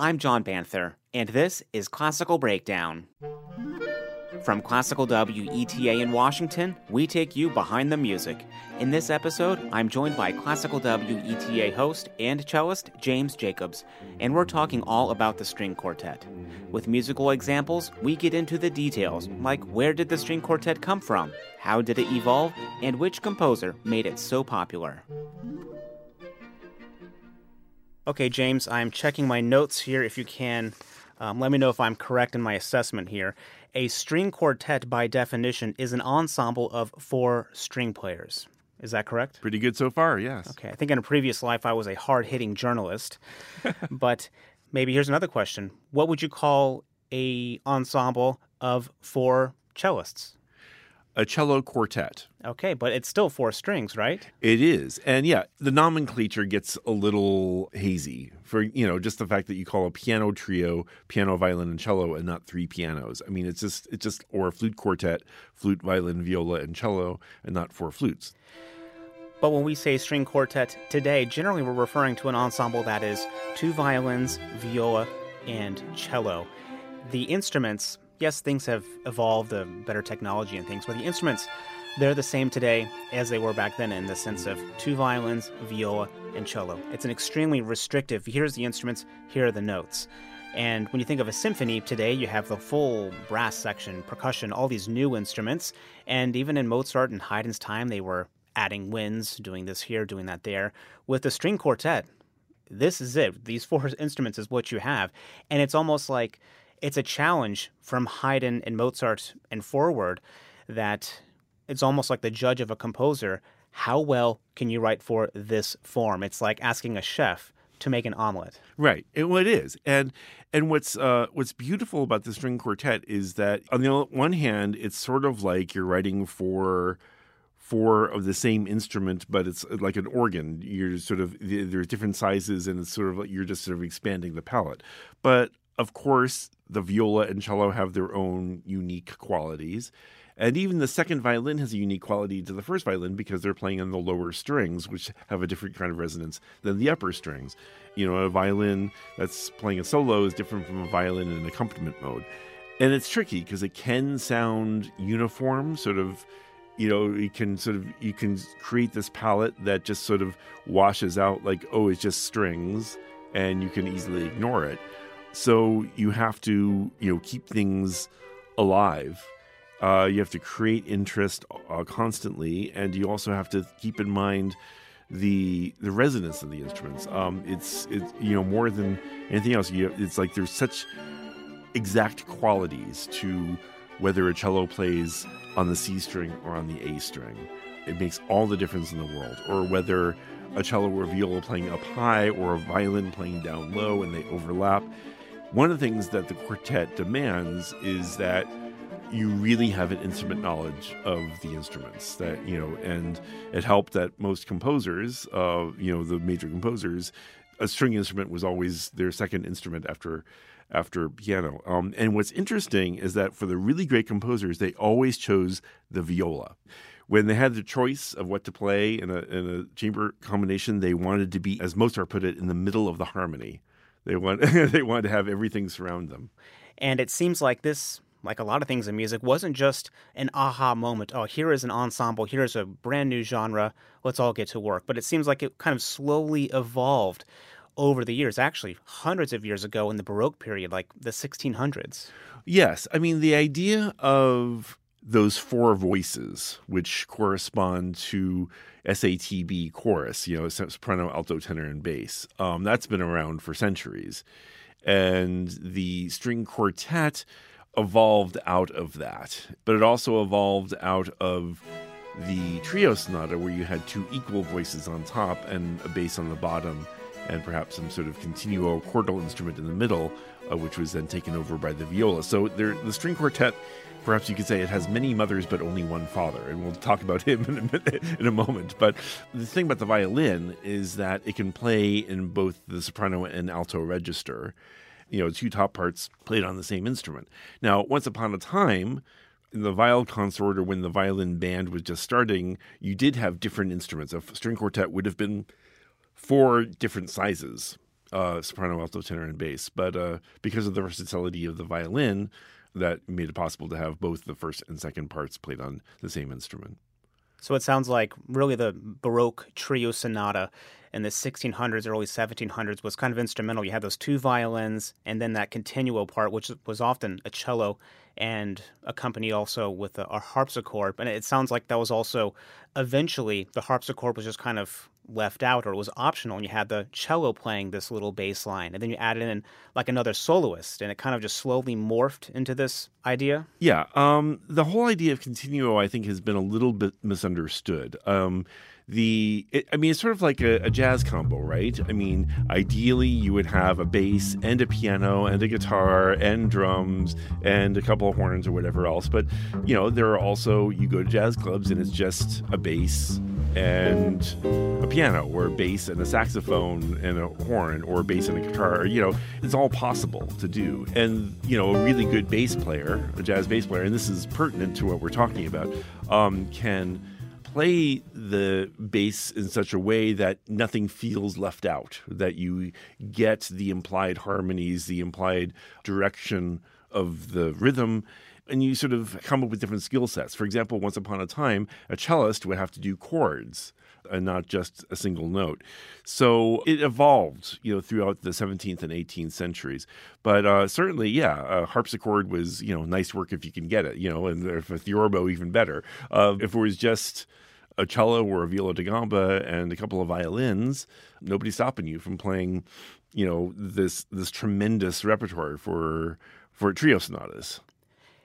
I'm John Banther, and this is Classical Breakdown. From Classical WETA in Washington, we take you behind the music. In this episode, I'm joined by Classical WETA host and cellist James Jacobs, and we're talking all about the string quartet. With musical examples, we get into the details, like where did the string quartet come from, how did it evolve, and which composer made it so popular. Okay, James, I'm checking my notes here. If you can, um, let me know if I'm correct in my assessment here. A string quartet, by definition, is an ensemble of four string players. Is that correct? Pretty good so far, yes. Okay, I think in a previous life I was a hard hitting journalist. but maybe here's another question What would you call a ensemble of four cellists? A cello quartet. Okay, but it's still four strings, right? It is. And yeah, the nomenclature gets a little hazy for, you know, just the fact that you call a piano trio piano, violin, and cello and not three pianos. I mean, it's just, it's just, or a flute quartet, flute, violin, viola, and cello, and not four flutes. But when we say string quartet today, generally we're referring to an ensemble that is two violins, viola, and cello. The instruments yes, things have evolved, the better technology and things, but the instruments, they're the same today as they were back then in the sense of two violins, viola, and cello. It's an extremely restrictive, here's the instruments, here are the notes. And when you think of a symphony today, you have the full brass section, percussion, all these new instruments. And even in Mozart and Haydn's time, they were adding winds, doing this here, doing that there. With the string quartet, this is it. These four instruments is what you have. And it's almost like it's a challenge from Haydn and Mozart and forward that it's almost like the judge of a composer. How well can you write for this form? It's like asking a chef to make an omelet. Right. It, well, it is. And and what's uh, what's beautiful about the string quartet is that on the one hand, it's sort of like you're writing for four of the same instrument, but it's like an organ. You're sort of there's different sizes, and it's sort of like you're just sort of expanding the palette. But of course, the viola and cello have their own unique qualities. And even the second violin has a unique quality to the first violin because they're playing on the lower strings, which have a different kind of resonance than the upper strings. You know, a violin that's playing a solo is different from a violin in an accompaniment mode. And it's tricky because it can sound uniform, sort of, you know, you can sort of, you can create this palette that just sort of washes out like, oh, it's just strings, and you can easily ignore it. So you have to, you know, keep things alive. Uh, you have to create interest uh, constantly, and you also have to keep in mind the the resonance of the instruments. Um, it's it's you know more than anything else. You, it's like there's such exact qualities to whether a cello plays on the C string or on the A string. It makes all the difference in the world. Or whether a cello or viola playing up high or a violin playing down low and they overlap one of the things that the quartet demands is that you really have an intimate knowledge of the instruments that you know and it helped that most composers uh, you know the major composers a string instrument was always their second instrument after after piano. Um, and what's interesting is that for the really great composers they always chose the viola. When they had the choice of what to play in a, in a chamber combination they wanted to be as mozart put it in the middle of the harmony they want they want to have everything surround them. And it seems like this like a lot of things in music, wasn't just an aha moment. Oh, here is an ensemble, here's a brand new genre, let's all get to work. But it seems like it kind of slowly evolved over the years, actually, hundreds of years ago in the Baroque period, like the 1600s. Yes. I mean, the idea of those four voices, which correspond to SATB chorus, you know, soprano, alto, tenor, and bass. Um, that's been around for centuries. And the string quartet evolved out of that, but it also evolved out of the trio sonata, where you had two equal voices on top and a bass on the bottom, and perhaps some sort of continuo chordal instrument in the middle, uh, which was then taken over by the viola. So there, the string quartet perhaps you could say it has many mothers but only one father and we'll talk about him in a, minute, in a moment. But the thing about the violin is that it can play in both the soprano and alto register. You know two top parts played on the same instrument. Now once upon a time in the viol consort or when the violin band was just starting you did have different instruments. A string quartet would have been four different sizes uh, soprano, alto, tenor, and bass. But uh, because of the versatility of the violin, that made it possible to have both the first and second parts played on the same instrument. So it sounds like really the Baroque trio sonata in the 1600s, early 1700s was kind of instrumental. You had those two violins and then that continuo part, which was often a cello and accompanied also with a, a harpsichord. And it sounds like that was also eventually the harpsichord was just kind of left out or was optional and you had the cello playing this little bass line and then you added in like another soloist and it kind of just slowly morphed into this idea? Yeah um, the whole idea of continuo i think has been a little bit misunderstood. Um, the it, i mean it's sort of like a, a, jazz combo right? I mean ideally you would have a bass and a piano and a guitar and drums and a couple of horns or whatever else. But you know there are also you go to jazz clubs and it's just a bass and a piano or a bass and a saxophone and a horn or a bass and a guitar. You know it's all possible to do. And you know a really good bass player a jazz bass player and this is pertinent to what we're talking about um, can play the bass in such a way that nothing feels left out, that you get the implied harmonies, the implied direction of the rhythm, and you sort of come up with different skill sets. For example, once upon a time, a cellist would have to do chords and not just a single note. So it evolved, you know, throughout the 17th and 18th centuries. But uh, certainly, yeah, a harpsichord was, you know, nice work if you can get it, you know, and if a theorbo, even better. Uh, if it was just a cello or a viola da gamba and a couple of violins, nobody's stopping you from playing, you know, this this tremendous repertoire for for trio sonatas.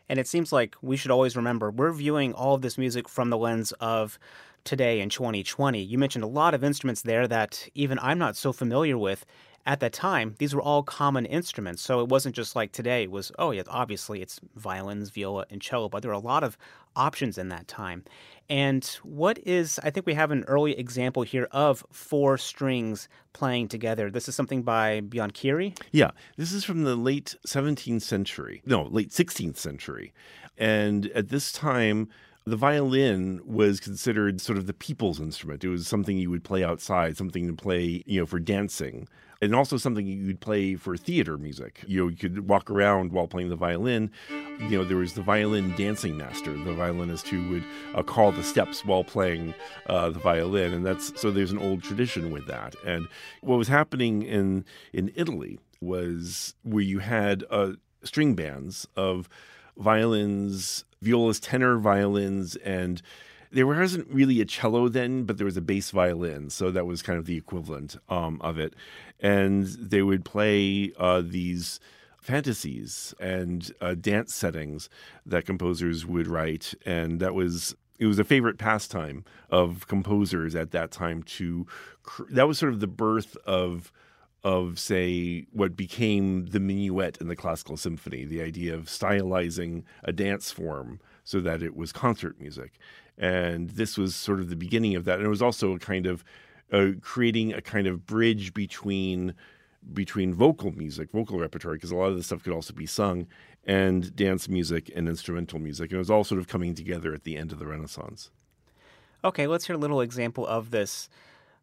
And it seems like we should always remember we're viewing all of this music from the lens of today in 2020. You mentioned a lot of instruments there that even I'm not so familiar with. At that time, these were all common instruments. So it wasn't just like today it was, oh, yeah, obviously it's violins, viola, and cello, but there were a lot of options in that time. And what is, I think we have an early example here of four strings playing together. This is something by Banchieri? Yeah, this is from the late 17th century, no, late 16th century. And at this time, the violin was considered sort of the people's instrument. It was something you would play outside, something to play, you know, for dancing, and also something you'd play for theater music. You know, you could walk around while playing the violin. You know, there was the violin dancing master, the violinist who would uh, call the steps while playing uh, the violin, and that's so there's an old tradition with that. And what was happening in in Italy was where you had uh, string bands of violins, violas, tenor violins, and there wasn't really a cello then, but there was a bass violin, so that was kind of the equivalent um, of it. And they would play uh, these fantasies and uh, dance settings that composers would write, and that was it was a favorite pastime of composers at that time. To that was sort of the birth of of, say, what became the minuet in the classical symphony, the idea of stylizing a dance form so that it was concert music. And this was sort of the beginning of that. And it was also a kind of uh, creating a kind of bridge between between vocal music, vocal repertoire, because a lot of the stuff could also be sung, and dance music and instrumental music. And it was all sort of coming together at the end of the Renaissance. Okay, let's hear a little example of this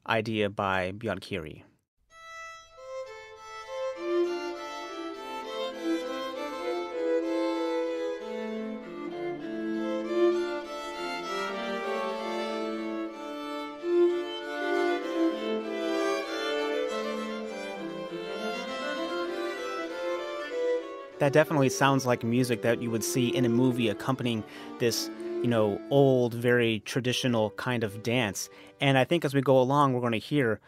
idea by Banchieri. That definitely sounds like music that you would see in a movie accompanying this you know old very traditional kind of dance and i think as we go along we're going to hear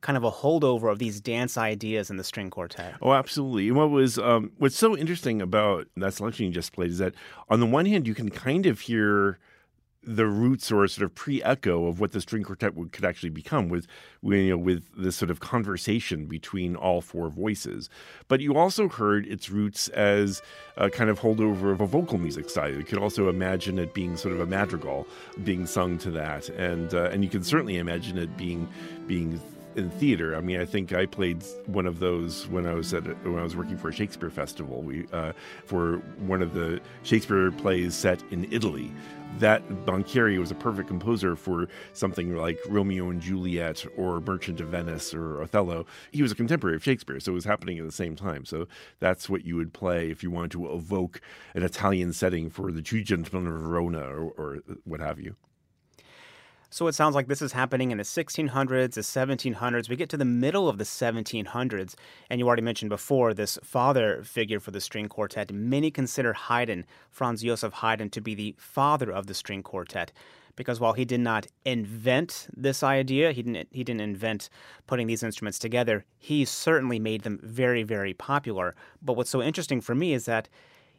kind of a holdover of these dance ideas in the string quartet. Oh, absolutely. And what was um, what's so interesting about that selection you just played is that on the one hand you can kind of hear the roots or sort of pre-echo of what the string quartet would, could actually become with you know with this sort of conversation between all four voices. But you also heard its roots as a kind of holdover of a vocal music style. You could also imagine it being sort of a madrigal being sung to that. And uh, and you can certainly imagine it being being in theater. I mean, I think I played one of those when I was at when I was working for a Shakespeare festival. We uh, for one of the Shakespeare plays set in Italy. That Banchieri was a perfect composer for something like Romeo and Juliet or Merchant of Venice or Othello. He was a contemporary of Shakespeare, so it was happening at the same time. So that's what you would play if you wanted to evoke an Italian setting for the Two Gentlemen of Verona or, or what have you. So it sounds like this is happening in the 1600s, the 1700s. We get to the middle of the 1700s, and you already mentioned before this father figure for the string quartet. Many consider Haydn, Franz Joseph Haydn, to be the father of the string quartet. Because while he did not invent this idea, he didn't he didn't invent putting these instruments together. He certainly made them very very popular. But what's so interesting for me is that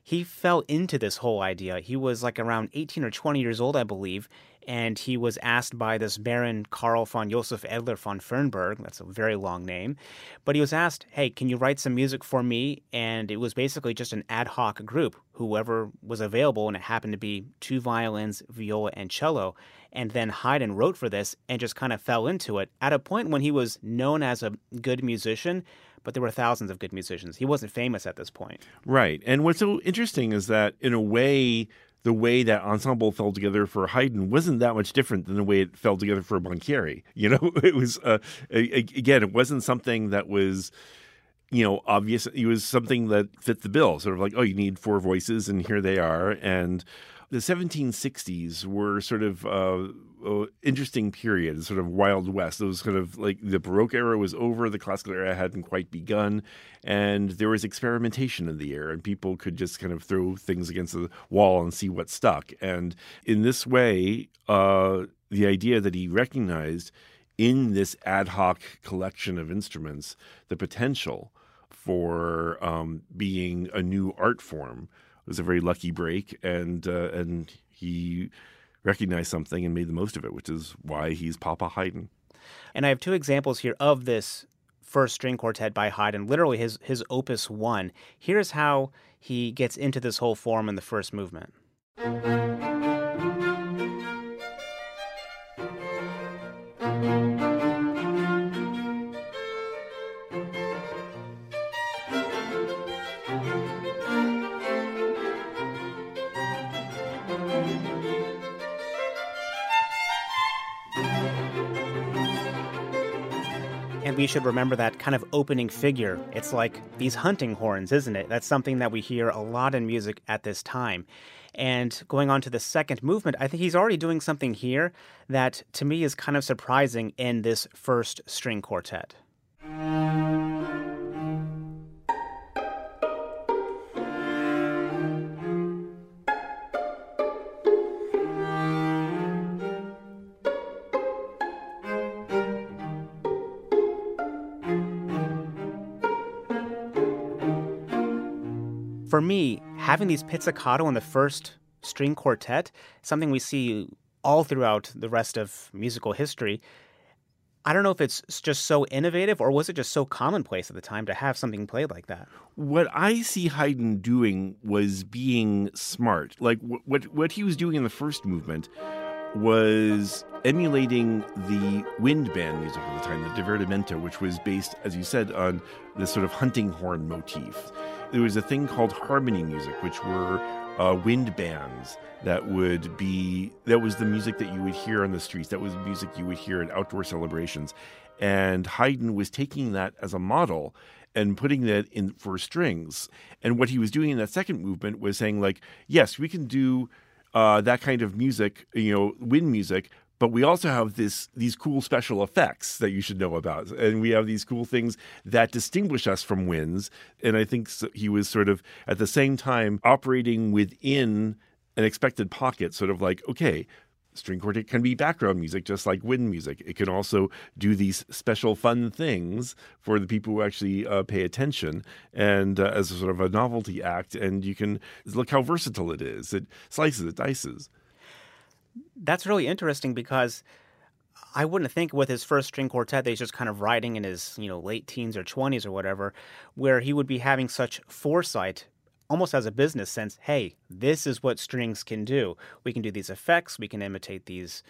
he fell into this whole idea. He was like around 18 or 20 years old, I believe, and he was asked by this Baron Karl von Josef Edler von Fürnberg, that's a very long name, but he was asked, hey, can you write some music for me? And it was basically just an ad hoc group, whoever was available, and it happened to be two violins, viola, and cello. And then Haydn wrote for this and just kind of fell into it at a point when he was known as a good musician, but there were thousands of good musicians. He wasn't famous at this point. Right. And what's so interesting is that, in a way, the way that ensemble fell together for Haydn wasn't that much different than the way it fell together for Banchieri. You know, it was uh, again, it wasn't something that was you know obvious. It was something that fit the bill. Sort of like, oh, you need four voices, and here they are. And the 1760s were sort of uh, uh, interesting period, sort of Wild West. It was kind of like the Baroque era was over, the classical era hadn't quite begun, and there was experimentation in the air, and people could just kind of throw things against the wall and see what stuck. And in this way, uh, the idea that he recognized in this ad hoc collection of instruments the potential for um, being a new art form was a very lucky break, and uh, and he recognized something and made the most of it, which is why he's Papa Haydn. And I have two examples here of this first string quartet by Haydn, literally his his opus 1. Here's how he gets into this whole form in the first movement. Should remember that kind of opening figure. It's like these hunting horns, isn't it? That's something that we hear a lot in music at this time. And going on to the second movement, I think he's already doing something here that to me is kind of surprising in this first string quartet. For me, having these pizzicato in the first string quartet, something we see all throughout the rest of musical history. I don't know if it's just so innovative or was it just so commonplace at the time to have something played like that? What I see Haydn doing was being smart. Like what what he was doing in the first movement was emulating the wind band music of the time, the divertimento, which was based, as you said, on this sort of hunting horn motif. There was a thing called harmony music, which were uh, wind bands that would be that was the music that you would hear on the streets. That was music you would hear at outdoor celebrations. And Haydn was taking that as a model and putting that in for strings. And what he was doing in that second movement was saying, like, yes, we can do uh, that kind of music, you know, wind music, but we also have this these cool special effects that you should know about. And we have these cool things that distinguish us from winds. And i think he was sort of at the same time operating within an expected pocket sort of like okay string quartet can be background music just like wind music. It can also do these special fun things for the people who actually uh, pay attention and uh, as a sort of a novelty act. And you can look how versatile it is. It slices it dices that's really interesting because I wouldn't think with his first string quartet that he's just kind of writing in his, you know, late teens or 20s or whatever, where he would be having such foresight almost as a business sense, hey, this is what strings can do. We can do these effects, we can imitate these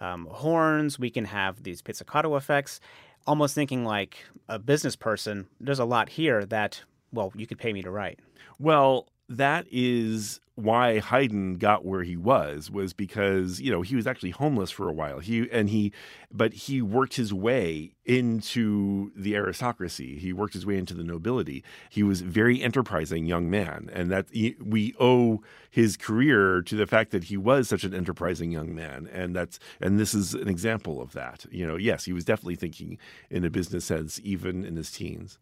um, horns, we can have these pizzicato effects. almost thinking like a business person, there's a lot here that, well, you could pay me to write. Well, that is why Haydn got where he was was because you know he was actually homeless for a while. He and he, but he worked his way into the aristocracy. He worked his way into the nobility. He was very enterprising young man, and that he, we owe his career to the fact that he was such an enterprising young man. And that's and this is an example of that. You know, yes, he was definitely thinking in a business sense, even in his teens.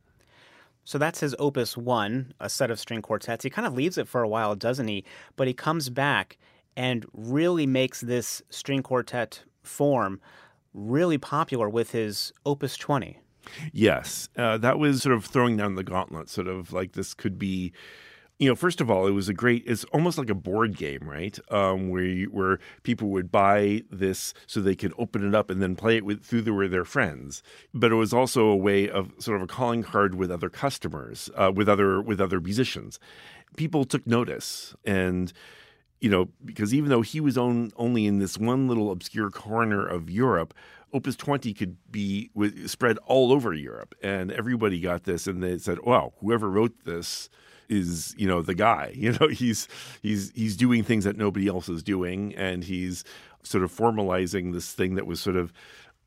So that's his opus one, a set of string quartets. He kind of leaves it for a while, doesn't he? But he comes back and really makes this string quartet form really popular with his opus 20. Yes, uh, that was sort of throwing down the gauntlet, sort of like this could be you know, first of all, it was a great. It's almost like a board game, right? Um, where you, where people would buy this so they could open it up and then play it with through the, with their friends. But it was also a way of sort of a calling card with other customers, uh, with other with other musicians. People took notice, and you know, because even though he was on, only in this one little obscure corner of Europe, Opus 20 could be spread all over Europe, and everybody got this, and they said, "Wow, whoever wrote this." Is you know the guy. You know he's he's he's doing things that nobody else is doing, and he's sort of formalizing this thing that was sort of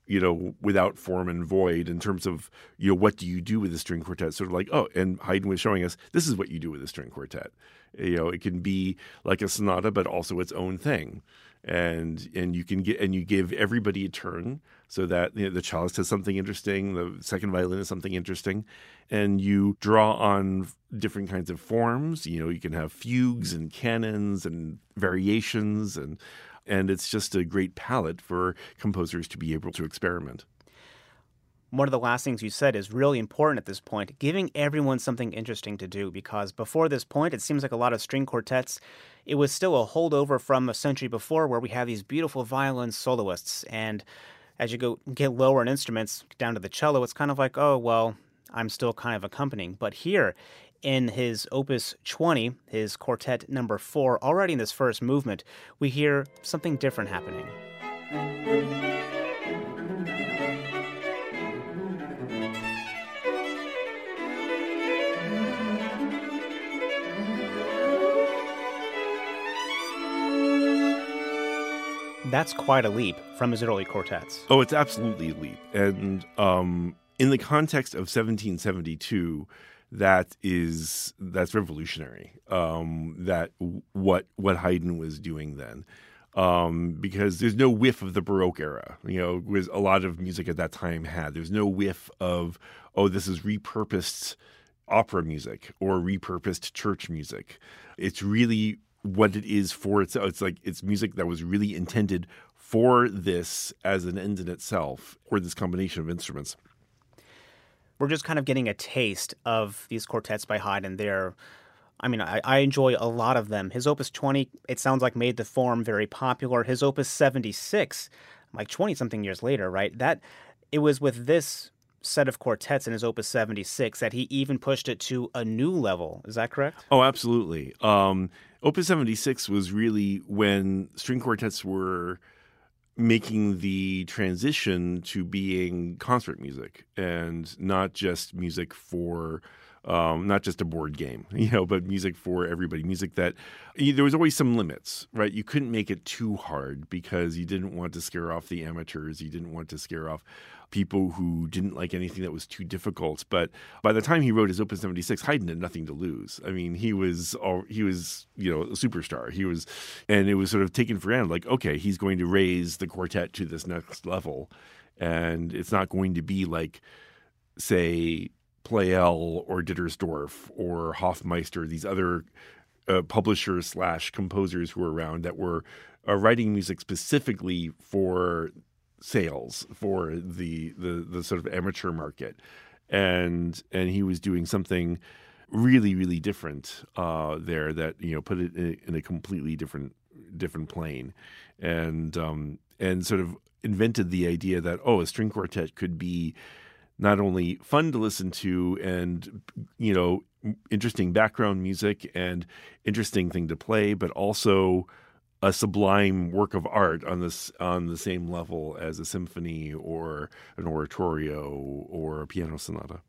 you know without form and void in terms of you know what do you do with a string quartet? Sort of like oh, and Haydn was showing us this is what you do with a string quartet. You know, it can be like a sonata, but also its own thing and and you can get and you give everybody a turn so that you know, the cellist has something interesting, the second violin is something interesting, and you draw on different kinds of forms. You know, you can have fugues and canons and variations, and and it's just a great palette for composers to be able to experiment one of the last things you said is really important at this point, giving everyone something interesting to do because before this point, it seems like a lot of string quartets, it was still a holdover from a century before where we have these beautiful violin soloists. And as you go get lower in instruments down to the cello, it's kind of like, oh, well, I'm still kind of accompanying. But here, in his opus 20, his quartet number four, already in this first movement, we hear something different happening. That's quite a leap from his early quartets. Oh, it's absolutely a leap. And um, in the context of 1772, that is that's revolutionary. Um, that what what Haydn was doing then, um, because there's no whiff of the Baroque era. You know, was a lot of music at that time had. There's no whiff of oh, this is repurposed opera music or repurposed church music. It's really what it is for itself. It's like it's music that was really intended for this as an end in itself, or this combination of instruments. We're just kind of getting a taste of these quartets by Haydn. They're, I mean, I, I enjoy a lot of them. His Opus 20, it sounds like made the form very popular. His Opus 76, like 20 something years later, right? That it was with this set of quartets in his Opus 76 that he even pushed it to a new level. Is that correct? Oh, absolutely. Um, Opus 76 was really when string quartets were making the transition to being concert music and not just music for um, not just a board game, you know, but music for everybody. Music that there was always some limits, right? You couldn't make it too hard because you didn't want to scare off the amateurs. You didn't want to scare off people who didn't like anything that was too difficult. But by the time he wrote his Opus 76, Haydn had nothing to lose. I mean, he was all, he was you know a superstar. He was, and it was sort of taken for granted, like okay, he's going to raise the quartet to this next level, and it's not going to be like, say, Pleyel or Dittersdorf or Hoffmeister, these other uh, publishers slash composers who were around that were uh, writing music specifically for sales for the, the the sort of amateur market, and and he was doing something really really different uh, there that you know put it in, in, a completely different different plane, and um, and sort of invented the idea that oh a string quartet could be not only fun to listen to and you know interesting background music and interesting thing to play, but also a sublime work of art on this on the same level as a symphony or an oratorio or a piano sonata.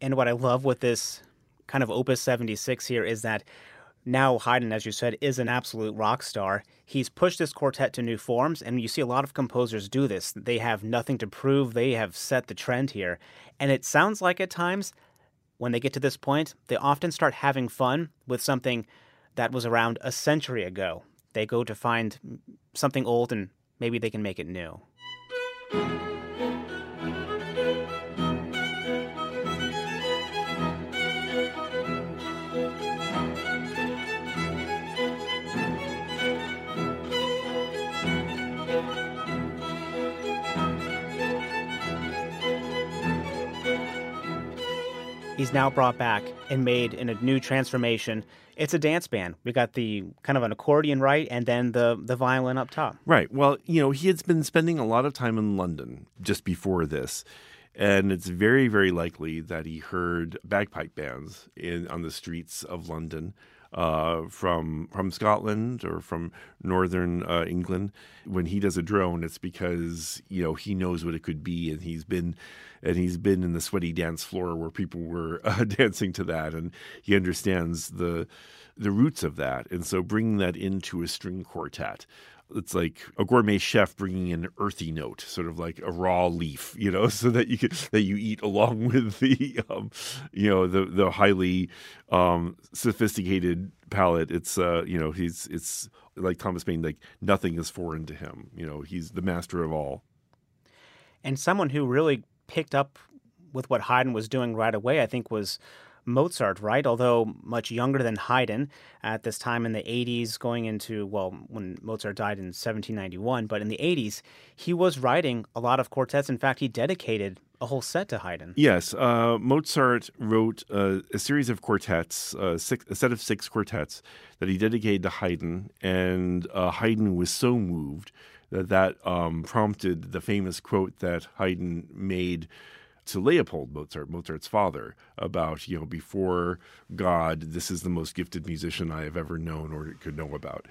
And what I love with this kind of Opus 76 here is that now Haydn, as you said, is an absolute rock star. He's pushed this quartet to new forms, and you see a lot of composers do this. They have nothing to prove, they have set the trend here. And it sounds like at times, when they get to this point, they often start having fun with something that was around a century ago. They go to find something old and maybe they can make it new. He's now brought back and made in a new transformation. It's a dance band. We got the kind of an accordion right, and then the the violin up top. Right. Well, you know, he had been spending a lot of time in London just before this. And it's very, very likely that he heard bagpipe bands in on the streets of London uh, from from Scotland or from northern uh, England. When he does a drone, it's because you know he knows what it could be, and he's been and he's been in the sweaty dance floor where people were uh, dancing to that, and he understands the the roots of that. And so bringing that into a string quartet it's like a gourmet chef bringing an earthy note, sort of like a raw leaf, you know, so that you can that you eat along with the, um, you know, the the highly um, sophisticated palate. It's uh, you know, he's it's like Thomas Paine, like nothing is foreign to him. You know, he's the master of all. And someone who really picked up with what Haydn was doing right away, I think, was Mozart, right? Although much younger than Haydn at this time in the 80s, going into, well, when Mozart died in 1791, but in the 80s, he was writing a lot of quartets. In fact, he dedicated a whole set to Haydn. Yes, uh, Mozart wrote uh, a series of quartets, uh, six, a set of six quartets that he dedicated to Haydn, and uh, Haydn was so moved that that um, prompted the famous quote that Haydn made to Leopold Mozart, Mozart's father, about, you know, before God, this is the most gifted musician I have ever known or could know about.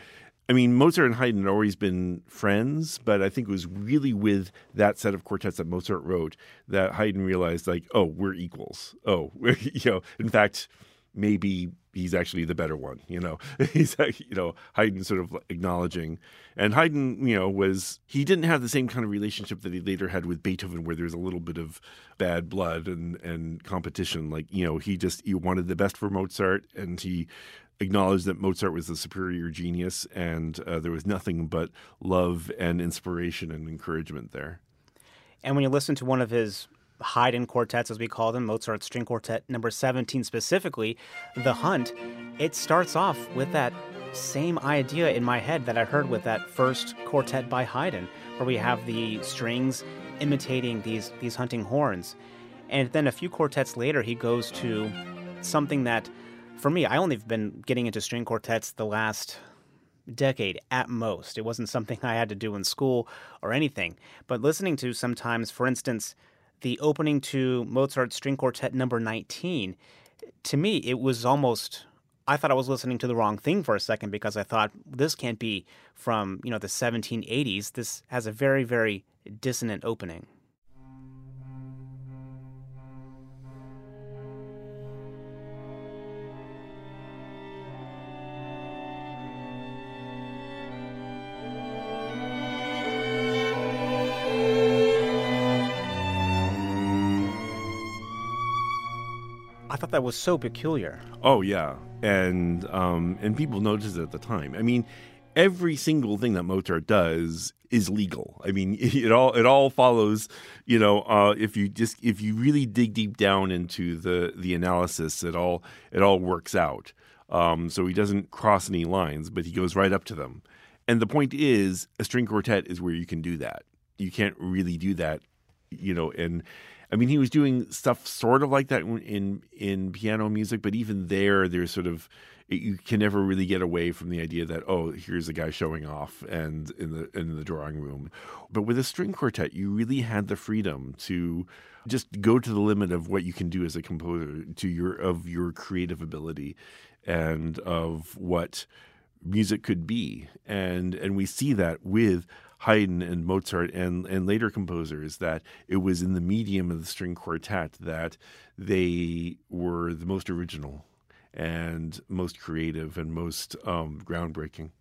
I mean, Mozart and Haydn had always been friends, but I think it was really with that set of quartets that Mozart wrote that Haydn realized, like, oh, we're equals. Oh, you know, in fact, maybe he's actually the better one. You know, he's you know Haydn sort of acknowledging, and Haydn you know was he didn't have the same kind of relationship that he later had with Beethoven, where there's a little bit of bad blood and and competition. Like you know he just he wanted the best for Mozart, and he acknowledged that Mozart was the superior genius, and uh, there was nothing but love and inspiration and encouragement there. And when you listen to one of his Haydn quartets, as we call them, Mozart String Quartet number 17 specifically, The Hunt, it starts off with that same idea in my head that I heard with that first quartet by Haydn, where we have the strings imitating these, these hunting horns. And then a few quartets later, he goes to something that, for me, I only have been getting into string quartets the last decade at most. It wasn't something I had to do in school or anything. But listening to sometimes, for instance, the opening to Mozart's String Quartet number 19, to me, it was almost. I thought I was listening to the wrong thing for a second because I thought this can't be from, you know, the 1780s. This has a very, very dissonant opening. Thought that was so peculiar. Oh yeah, and um, and people noticed it at the time. I mean, every single thing that Mozart does is legal. I mean, it all it all follows. You know, uh, if you just if you really dig deep down into the the analysis, it all it all works out. Um, so he doesn't cross any lines, but he goes right up to them. And the point is, a string quartet is where you can do that. You can't really do that, you know, and I mean, he was doing stuff sort of like that in in piano music, but even there, there's sort of you can never really get away from the idea that oh, here's a guy showing off and in the in the drawing room. But with a string quartet, you really had the freedom to just go to the limit of what you can do as a composer, to your of your creative ability, and of what music could be, and and we see that with Haydn and Mozart and and later composers that it was in the medium of the string quartet that they were the most original and most creative and most um, groundbreaking.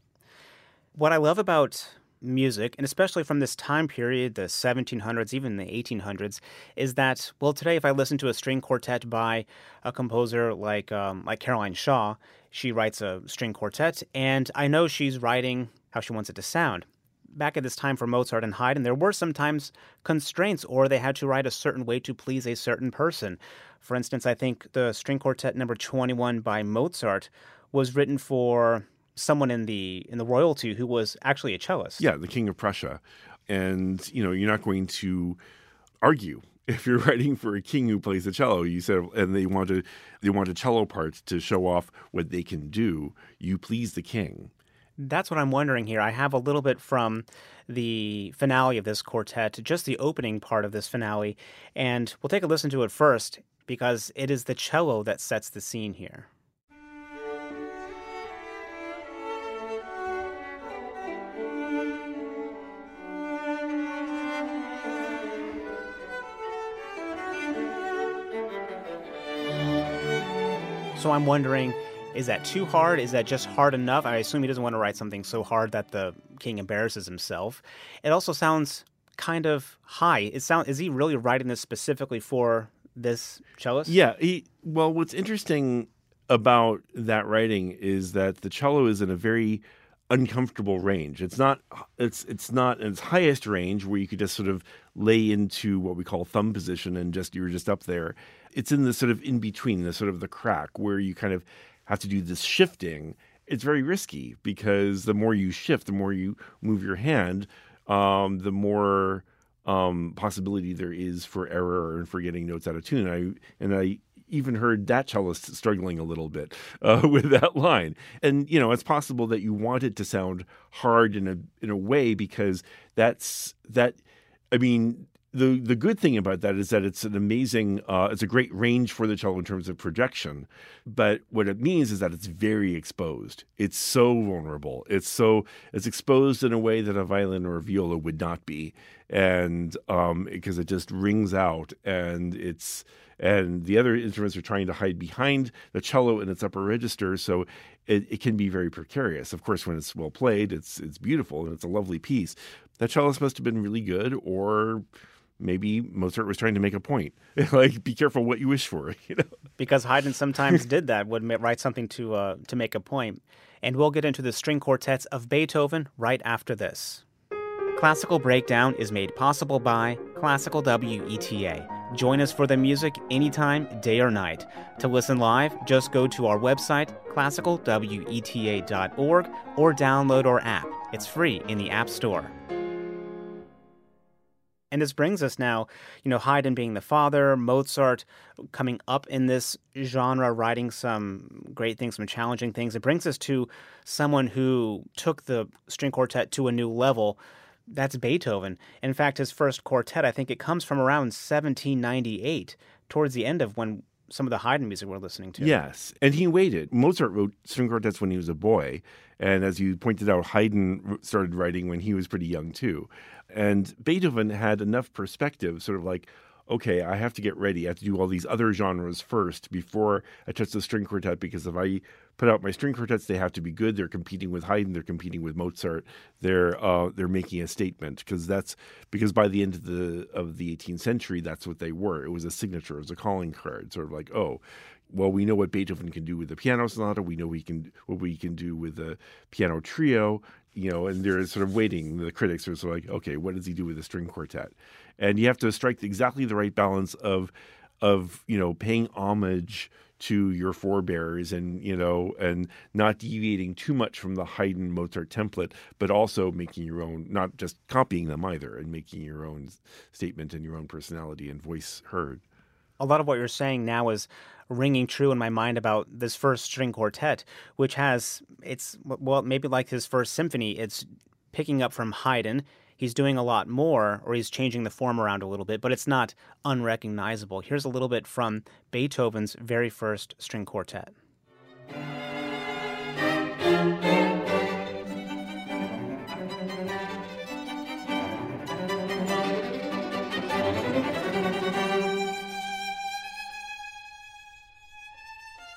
What I love about music, and especially from this time period, the 1700s, even the 1800s, is that well, today if I listen to a string quartet by a composer like um, like Caroline Shaw, she writes a string quartet, and I know she's writing how she wants it to sound. Back at this time for Mozart and Haydn, there were sometimes constraints, or they had to write a certain way to please a certain person. For instance, I think the string quartet number 21 by Mozart was written for someone in the in the royalty who was actually a cellist. Yeah, the king of Prussia. And you know, you're not going to argue if you're writing for a king who plays the cello. You said, and they want to they want a cello part to show off what they can do. You please the king. That's what I'm wondering here. I have a little bit from the finale of this quartet, just the opening part of this finale, and we'll take a listen to it first because it is the cello that sets the scene here. So I'm wondering, is that too hard? Is that just hard enough? I assume he doesn't want to write something so hard that the king embarrasses himself. It also sounds kind of high. It sound is he really writing this specifically for this cellist? Yeah. He, well, what's interesting about that writing is that the cello is in a very uncomfortable range. It's not it's it's not its highest range where you could just sort of lay into what we call thumb position and just you're just up there. It's in the sort of in between, the sort of the crack where you kind of have to do this shifting. It's very risky because the more you shift, the more you move your hand, um, the more um, possibility there is for error and for getting notes out of tune. And I and I even heard that cellist struggling a little bit uh, with that line. And you know, it's possible that you want it to sound hard in a in a way because that's that. I mean, the the good thing about that is that it's an amazing, uh, it's a great range for the cello in terms of projection. But what it means is that it's very exposed. It's so vulnerable. It's so it's exposed in a way that a violin or a viola would not be, and um, because it just rings out and it's and the other instruments are trying to hide behind the cello in its upper register, so it, it can be very precarious. Of course, when it's well played, it's it's beautiful and it's a lovely piece. That cellist must have been really good, or maybe Mozart was trying to make a point. like, be careful what you wish for. You know, because Haydn sometimes did that, would write something to uh, to make a point. And we'll get into the string quartets of Beethoven right after this. Classical Breakdown is made possible by Classical WETA. Join us for the music anytime, day or night. To listen live, just go to our website, classicalweta.org, or download our app. It's free in the App Store. And this brings us now, you know, Haydn being the father, Mozart coming up in this genre, writing some great things, some challenging things. It brings us to someone who took the string quartet to a new level. That's Beethoven. In fact, his first quartet, I think it comes from around 1798, towards the end of when some of the Haydn music we're listening to. Yes, and he waited. Mozart wrote string quartets when he was a boy, and as you pointed out, Haydn started writing when he was pretty young too. And Beethoven had enough perspective, sort of like, okay, I have to get ready. I have to do all these other genres first before I touch the string quartet because if I put out my string quartets, they have to be good. They're competing with Haydn, they're competing with Mozart. They're uh, they're making a statement because that's because by the end of the of the 18th century, that's what they were. It was a signature, it was a calling card, sort of like, oh, well, we know what Beethoven can do with the piano sonata. We know we can what we can do with the piano trio you know, and they're sort of waiting. The critics are sort of like, okay, what does he do with the string quartet? And you have to strike exactly the right balance of, of you know, paying homage to your forebears and you know and not deviating too much from the Haydn Mozart template but also making your own not just copying them either and making your own statement and your own personality and voice heard a lot of what you're saying now is ringing true in my mind about this first string quartet, which has it's well maybe like his first symphony. It's picking up from Haydn. He's doing a lot more, or he's changing the form around a little bit, but it's not unrecognizable. Here's a little bit from Beethoven's very first string quartet.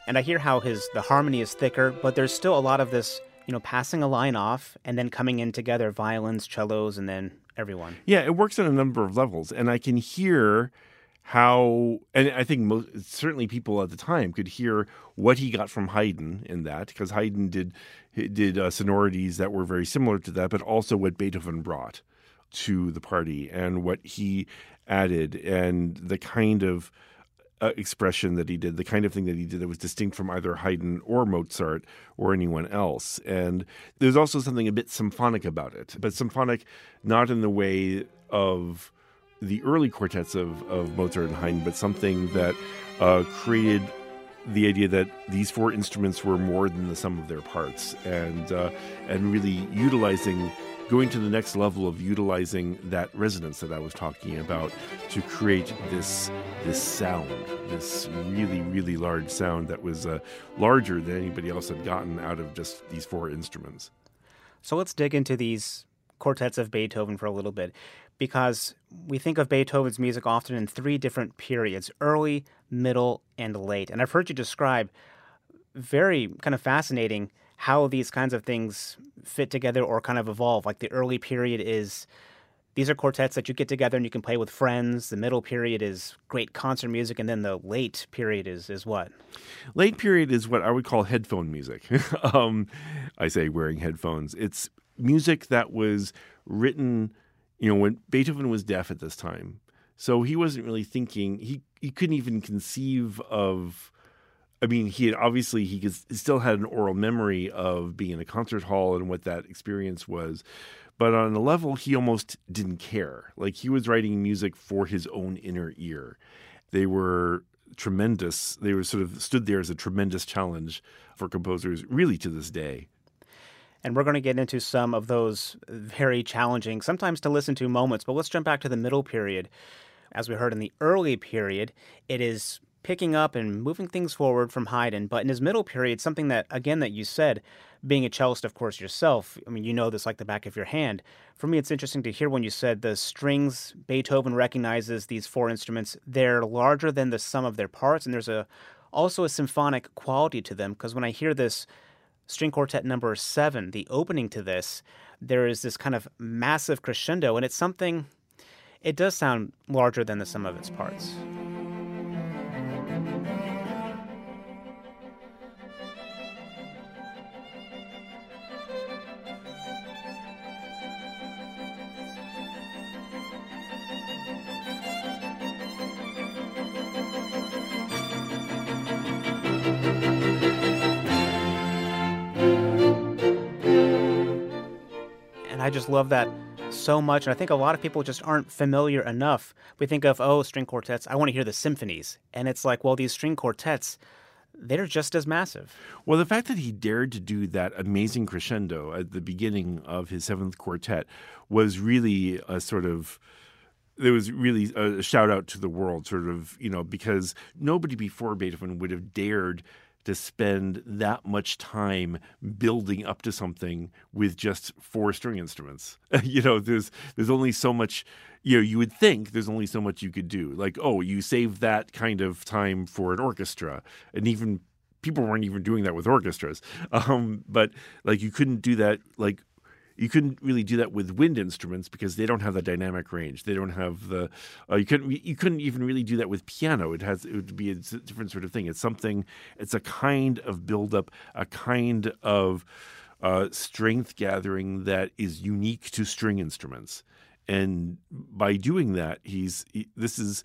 And I hear how his the harmony is thicker, but there's still a lot of this, you know, passing a line off and then coming in together, violins, cellos, and then everyone. Yeah, it works on a number of levels, and I can hear how, and I think most, certainly people at the time could hear what he got from Haydn in that, because Haydn did did uh, sonorities that were very similar to that, but also what Beethoven brought to the party and what he added, and the kind of uh, expression that he did, the kind of thing that he did that was distinct from either Haydn or Mozart or anyone else. And there's also something a bit symphonic about it, but symphonic not in the way of the early quartets of, of Mozart and Haydn, but something that uh, created the idea that these four instruments were more than the sum of their parts, and uh, and really utilizing going to the next level of utilizing that resonance that I was talking about to create this this sound, this really really large sound that was uh, larger than anybody else had gotten out of just these four instruments. So let's dig into these quartets of Beethoven for a little bit because we think of Beethoven's music often in three different periods early, middle, and late. And I've heard you describe very kind of fascinating how these kinds of things fit together or kind of evolve. Like the early period is these are quartets that you get together and you can play with friends. The middle period is great concert music, and then the late period is is what? Late period is what I would call headphone music. um, I say wearing headphones. It's music that was written, you know, when Beethoven was deaf at this time, so he wasn't really thinking. He he couldn't even conceive of I mean, he had obviously he, could, still had an aural memory of being in a concert hall and what that experience was, but on a level he almost didn't care. Like he was writing music for his own inner ear. They were tremendous. They were sort of stood there as a tremendous challenge for composers, really to this day. And we're going to get into some of those very challenging, sometimes to listen to moments. But let's jump back to the middle period. As we heard in the early period, it is picking up and moving things forward from Haydn. But in his middle period, something that, again, that you said, being a cellist, of course, yourself, I mean, you know this like the back of your hand. For me, it's interesting to hear when you said the strings, Beethoven recognizes these four instruments, they're larger than the sum of their parts, and there's a also a symphonic quality to them. Because when I hear this string quartet number seven, the opening to this, there is this kind of massive crescendo, and it's something, it does sound larger than the sum of its parts. I just love that so much. And I think a lot of people just aren't familiar enough. We think of, oh, string quartets, I want to hear the symphonies. And it's like, well, these string quartets, they're just as massive. Well, the fact that he dared to do that amazing crescendo at the beginning of his seventh quartet was really a sort of there was really a shout out to the world, sort of, you know, because nobody before Beethoven would have dared to spend that much time building up to something with just four string instruments. you know, there's there's only so much you know, you would think there's only so much you could do. Like, oh, you save that kind of time for an orchestra. And even people weren't even doing that with orchestras. Um, but like you couldn't do that like you couldn't really do that with wind instruments because they don't have the dynamic range. They don't have the uh, you couldn't you couldn't even really do that with piano. It has it would be a different sort of thing. It's something. It's a kind of buildup, a kind of uh, strength gathering that is unique to string instruments. And by doing that, he's he, this is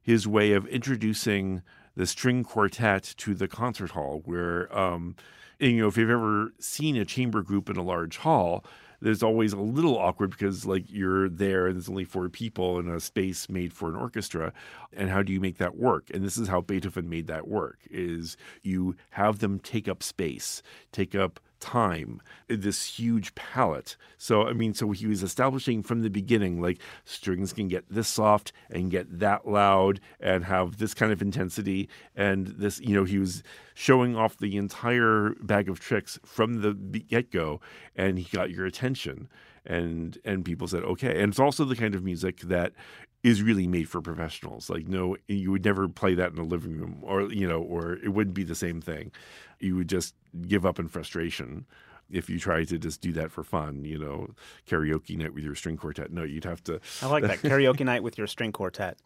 his way of introducing the string quartet to the concert hall, where um, and, you know if you've ever seen a chamber group in a large hall there's always a little awkward because like you're there and there's only four people in a space made for an orchestra. And how do you make that work? And this is how beethoven made that work is you have them take up space take up time, this huge palette. So, I mean, so he was establishing from the beginning like strings can get this soft and get that loud and have this kind of intensity. And this, you know, he was showing off the entire bag of tricks from the get go and he got your attention. And, and people said, okay. And it's also the kind of music that is really made for professionals. Like no, you would never play that in a living room, or you know, or it wouldn't be the same thing. You would just give up in frustration if you try to just do that for fun. You know, karaoke night with your string quartet. No, you'd have to. I like that karaoke night with your string quartet.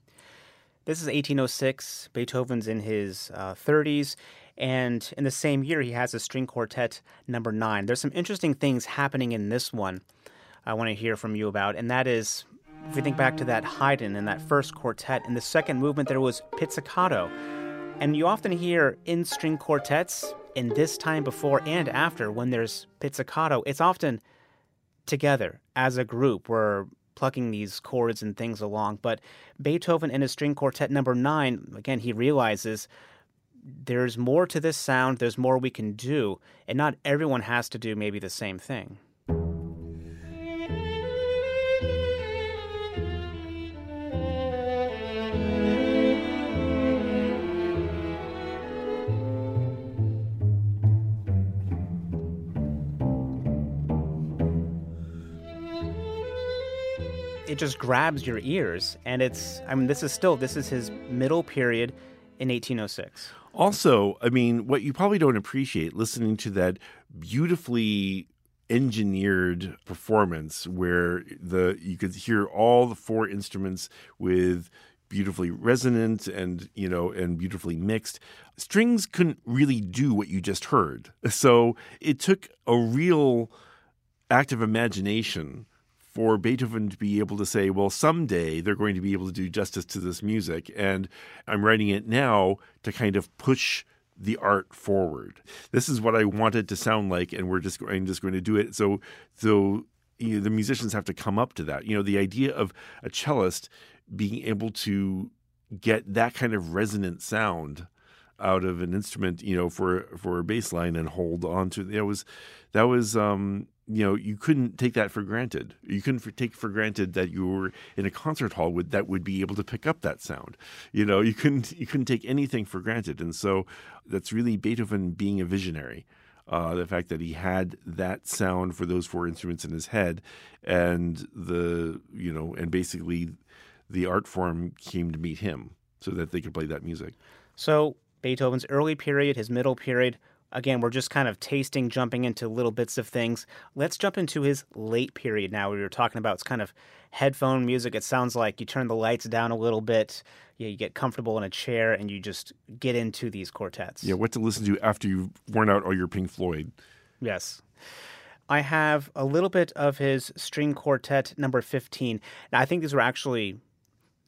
This is 1806. Beethoven's in his uh, 30s. And in the same year, he has a string quartet number nine. There's some interesting things happening in this one I want to hear from you about. And that is, if we think back to that Haydn in that first quartet, in the second movement, there was pizzicato. And you often hear in string quartets, in this time before and after, when there's pizzicato, it's often together as a group. We're plucking these chords and things along. But Beethoven in his string quartet number nine, again, he realizes there's more to this sound, there's more we can do, and not everyone has to do maybe the same thing. It just grabs your ears and it's i mean this is still this is his middle period in 1806 also, I mean, what you probably don't appreciate listening to that beautifully engineered performance where the you could hear all the four instruments with beautifully resonant and you know and beautifully mixed. Strings couldn't really do what you just heard. So it took a real act of imagination for Beethoven to be able to say, well, someday they're going to be able to do justice to this music. And I'm writing it now to kind of push the art forward. This is what I wanted to sound like, and we're just I'm just going to do it. So so you know, the musicians have to come up to that. You know, the idea of a cellist being able to get that kind of resonant sound out of an instrument, you know, for for a bass line and hold on to it was that was um you know you couldn't take that for granted. You couldn't for, take for granted that you were in a concert hall that would be able to pick up that sound. You know, you couldn't you couldn't take anything for granted, and so that's really Beethoven being a visionary. Uh, the fact that he had that sound for those four instruments in his head, and the you know, and basically the art form came to meet him so that they could play that music. So Beethoven's early period, his middle period. Again, we're just kind of tasting, jumping into little bits of things. Let's jump into his late period now. We were talking about it's kind of headphone music. It sounds like you turn the lights down a little bit, you, you get comfortable in a chair, and you just get into these quartets. Yeah, what to listen to after you've worn out all your Pink Floyd. Yes. I have a little bit of his string quartet number 15. Now, I think these were actually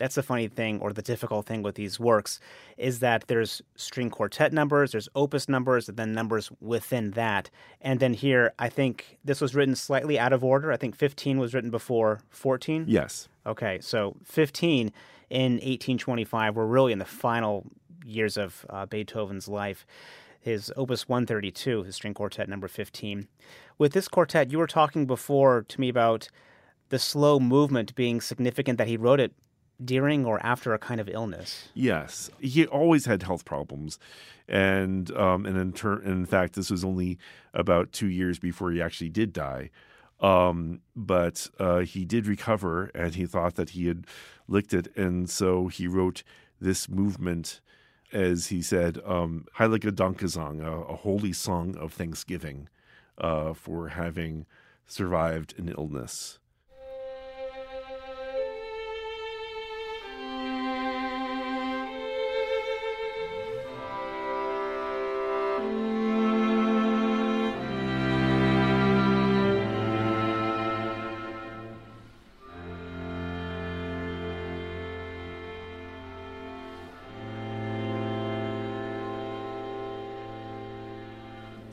that's the funny thing or the difficult thing with these works is that there's string quartet numbers, there's opus numbers, and then numbers within that. And then here, I think this was written slightly out of order. I think 15 was written before 14. Yes. Okay, so 15 in 1825 we're really in the final years of uh, Beethoven's life. His Opus 132, his string quartet number 15. With this quartet, you were talking before to me about the slow movement being significant that he wrote it during or after a kind of illness. Yes, he always had health problems, and um, and in, in fact, this was only about two years before he actually did die. Um, but uh, he did recover, and he thought that he had licked it, and so he wrote this movement, as he said, um, Heilige Dankgesang, a, a holy song of thanksgiving uh, for having survived an illness.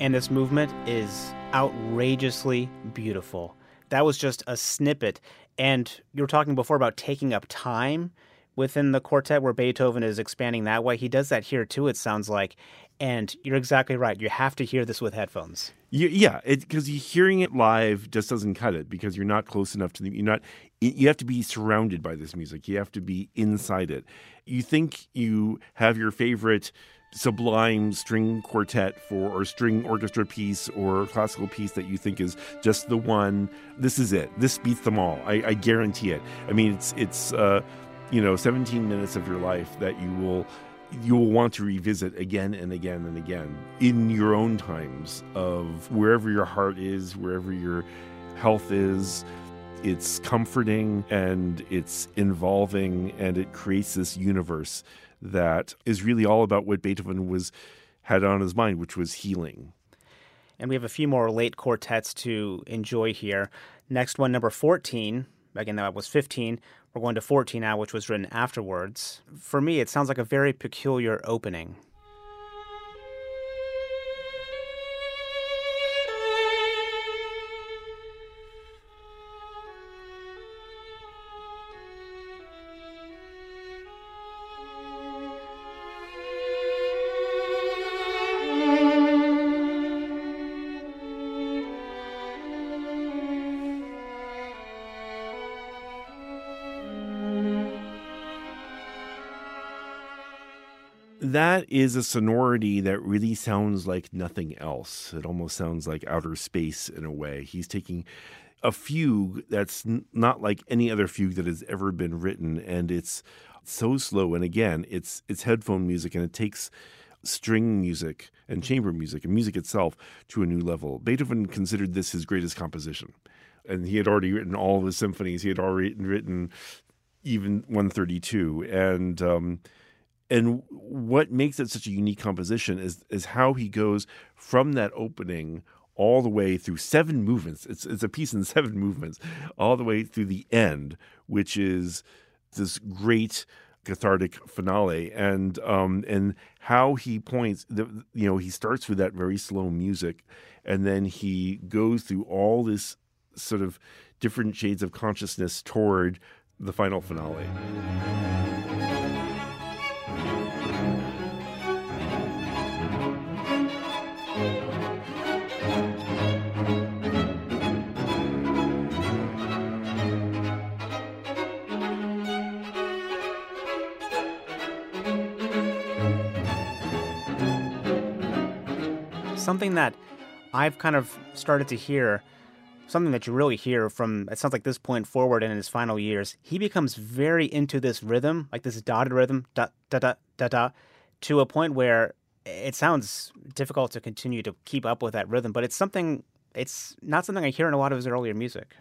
And this movement is outrageously beautiful. That was just a snippet. And you were talking before about taking up time within the quartet where Beethoven is expanding that way. He does that here too, it sounds like. And you're exactly right. You have to hear this with headphones. Yeah, because hearing it live just doesn't cut it because you're not close enough to. You're not. You have to be surrounded by this music. You have to be inside it. You think you have your favorite sublime string quartet for or string orchestra piece or classical piece that you think is just the one this is it. This beats them all. I, I guarantee it. I mean it's it's uh, you know, 17 minutes of your life that you will you will want to revisit again and again and again in your own times of wherever your heart is, wherever your health is. It's comforting and it's involving and it creates this universe that is really all about what Beethoven was had on his mind, which was healing. And we have a few more late quartets to enjoy here. Next one, number 14. Again, that was 15. We're going to 14 now, which was written afterwards. For me, it sounds like a very peculiar opening. Is a sonority that really sounds like nothing else. It almost sounds like outer space in a way. He's taking a fugue that's n- not like any other fugue that has ever been written, and it's so slow. And again, it's it's headphone music, and it takes string music and chamber music and music itself to a new level. Beethoven considered this his greatest composition, and he had already written all of his symphonies. He had already written even 132, and um, and what makes it such a unique composition is is how he goes from that opening all the way through seven movements. It's it's a piece in seven movements, all the way through the end, which is this great cathartic finale, and um, and how he points. The, you know, he starts with that very slow music, and then he goes through all this sort of different shades of consciousness toward the final finale. Something that I've kind of started to hear, something that you really hear from it sounds like this point forward and in his final years, he becomes very into this rhythm, like this dotted rhythm, da da da da da, to a point where it sounds difficult to continue to keep up with that rhythm, but it's something it's not something I hear in a lot of his earlier music.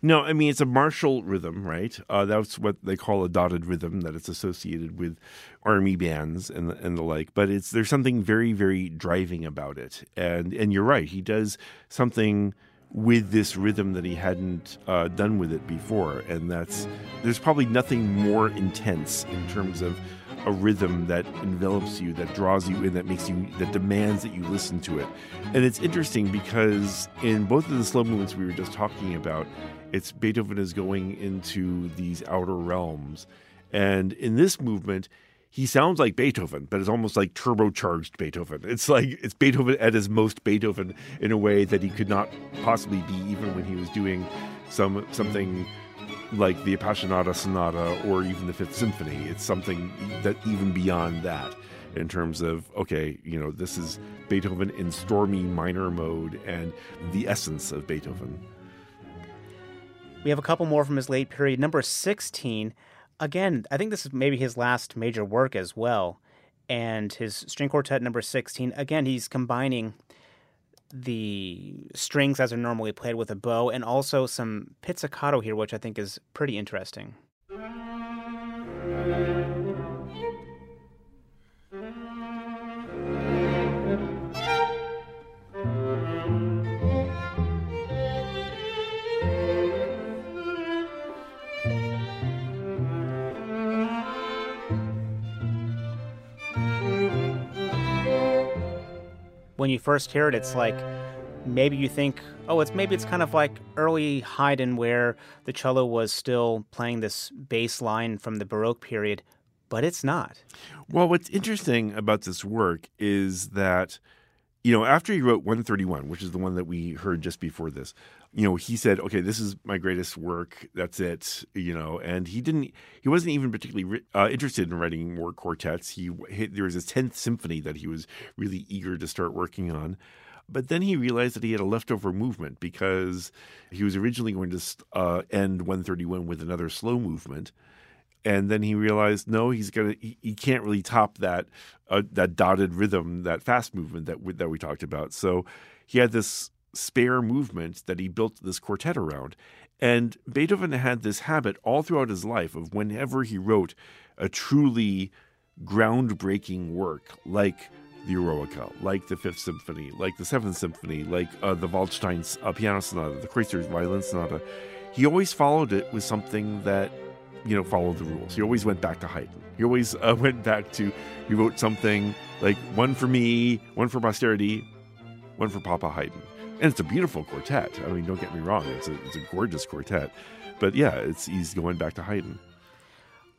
No, I mean it's a martial rhythm, right? Uh, that's what they call a dotted rhythm that it's associated with army bands and the, and the like. But it's there's something very very driving about it, and and you're right. He does something with this rhythm that he hadn't uh, done with it before, and that's there's probably nothing more intense in terms of a rhythm that envelops you, that draws you in, that makes you, that demands that you listen to it. And it's interesting because in both of the slow movements we were just talking about, it's Beethoven is going into these outer realms. And in this movement, he sounds like Beethoven, but it's almost like turbocharged Beethoven. It's like it's Beethoven at his most Beethoven in a way that he could not possibly be even when he was doing some something like the Appassionata Sonata or even the Fifth Symphony. It's something that even beyond that in terms of okay, you know, this is Beethoven in stormy minor mode and the essence of Beethoven. We have a couple more from his late period. Number 16, again, I think this is maybe his last major work as well. And his string quartet number 16, again, he's combining the strings as are normally played with a bow and also some pizzicato here, which I think is pretty interesting. When you first hear it, it's like maybe you think, oh, it's maybe it's kind of like early Haydn where the cello was still playing this bass line from the Baroque period, but it's not. Well, what's interesting about this work is that you know, after he wrote 131, which is the one that we heard just before this, you know, he said, "Okay, this is my greatest work. That's it." You know, and he didn't. He wasn't even particularly uh, interested in writing more quartets. He, he there was his 10th symphony that he was really eager to start working on. But then he realized that he had a leftover movement because he was originally going to uh, end 131 with another slow movement and then he realized no, he's gonna he, he can't really top that uh, that dotted rhythm, that fast movement that we, that we talked about. So he had this spare movement that he built this quartet around. And Beethoven had this habit all throughout his life of whenever he wrote a truly groundbreaking work like the Eroica, like the Fifth Symphony, like the Seventh Symphony, like uh, the Waldstein's uh, Piano Sonata, the Kreutzer's Violin Sonata, he always followed it with something that, you know, followed the rules. He always went back to Haydn. He always uh, went back to, he wrote something like one for me, one for posterity, one for Papa Haydn. And it's a beautiful quartet. I mean, don't get me wrong, it's a, it's a gorgeous quartet. But yeah, it's he's going back to Haydn.